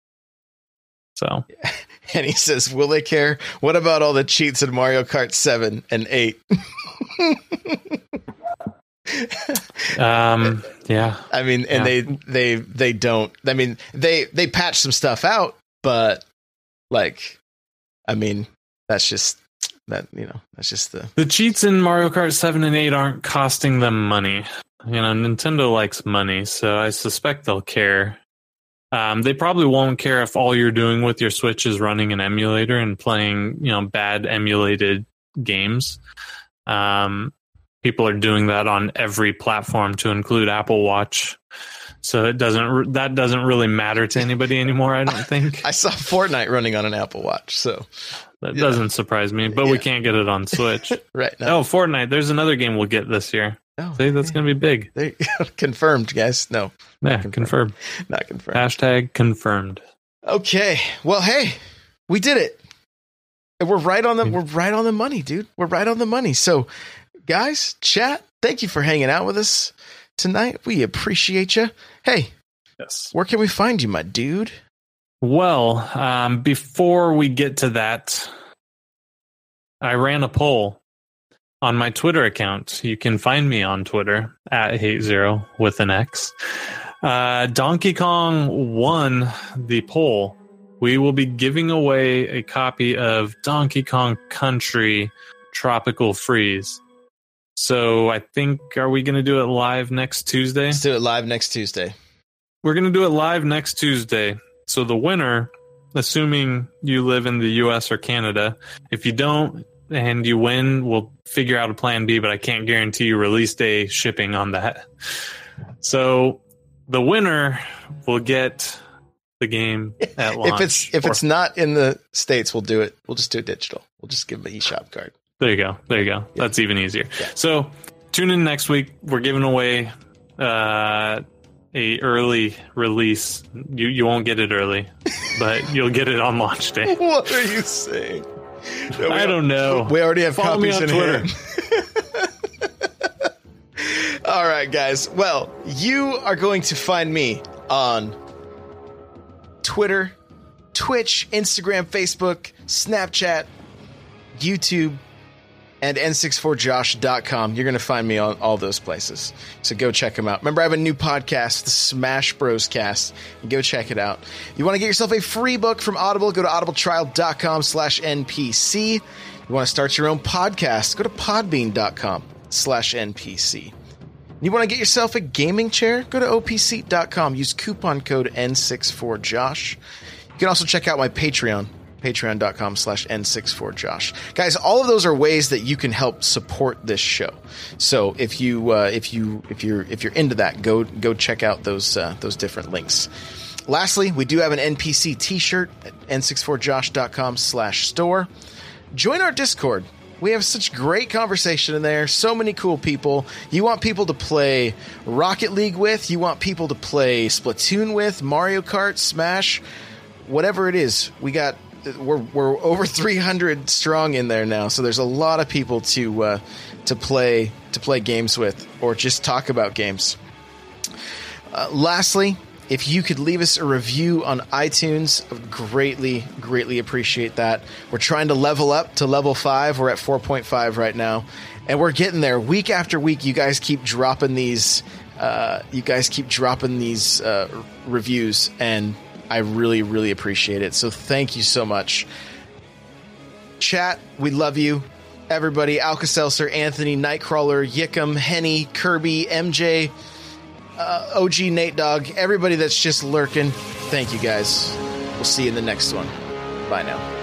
So and he says, "Will they care? What about all the cheats in Mario Kart 7 and 8?" um yeah. I mean, and Yeah. they they they don't. I mean, they they patch some stuff out, but like, I mean, that's just that you know, that's just the The cheats in Mario Kart 7 and 8 aren't costing them money. You know, Nintendo likes money, so I suspect they'll care. Um, they probably won't care if all you're doing with your Switch is running an emulator and playing, you know, bad emulated games. Um, people are doing that on every platform to include Apple Watch. So it doesn't that doesn't really matter to anybody anymore, I don't think. I saw Fortnite running on an Apple Watch, so That Yeah. doesn't surprise me, but we can't get it on Switch. right now, Oh, Fortnite. There's another game we'll get this year. Oh, See, that's going to be big. they confirmed, guys. No, Yeah, Confirmed. confirmed. not confirmed. Hashtag confirmed. Okay, well, hey, we did it. And we're right on the we're right on the money, dude. We're right on the money. So, guys, chat. Thank you for hanging out with us tonight. We appreciate you. Hey, Yes. where can we find you, my dude? Well, um, before we get to that, I ran a poll on my Twitter account. You can find me on Twitter at hate zero with an X. Uh, Donkey Kong won the poll. We will be giving away a copy of Donkey Kong Country Tropical Freeze. So I think, are we going to do it live next Tuesday? Let's do it live next Tuesday. We're going to do it live next Tuesday. So the winner, assuming you live in the US or Canada, if you don't and you win, we'll figure out a plan B, but I can't guarantee you release day shipping on that. So the winner will get the game at launch. If it's if Or- it's not in the states, we'll do it. We'll just do it digital. We'll just give them an eShop card. There you go. There you go. That's even easier. Yeah. So tune in next week. We're giving away uh, a early release. You you won't get it early, but you'll get it on launch day. What are you saying? I don't know. We already have Follow me copies on in Twitter. hand. All right, guys. Well, you are going to find me on Twitter, Twitch, Instagram, Facebook, Snapchat, YouTube, and n64josh.com. You're going to find me on all those places. So go check them out. Remember, I have a new podcast, the Smash Bros Cast. Go check it out. You want to get yourself a free book from Audible, go to audibletrial.com slash NPC. You want to start your own podcast, go to podbean.com slash NPC. You want to get yourself a gaming chair? Go to opseat.com. Use coupon code N64Josh. You can also check out my Patreon, patreon.com slash N64Josh. Guys, all of those are ways that you can help support this show. So if you uh, if you if you're if you're into that, go go check out those uh, those different links. Lastly, we do have an NPC t-shirt at n64josh.com slash store. Join our Discord. We have such great conversation in there. So many cool people. You want people to play Rocket League with. You want people to play Splatoon with, Mario Kart, Smash, whatever it is. We got we're we're over 300 strong in there now. So there's a lot of people to uh, to play to play games with or just talk about games. Uh, lastly, if you could leave us a review on iTunes, I would greatly, greatly appreciate that. We're trying to level up to level five. We're at 4.5 right now, and we're getting there. Week after week, you guys keep dropping these. Uh, you guys keep dropping these uh, reviews, and I really, really appreciate it. So thank you so much. Chat, we love you. Everybody, Alka Seltzer, Anthony, Nightcrawler, Yickum, Henny, Kirby, MJ, uh, OG Nate Dog, everybody that's just lurking. Thank you guys. We'll see you in the next one. Bye now.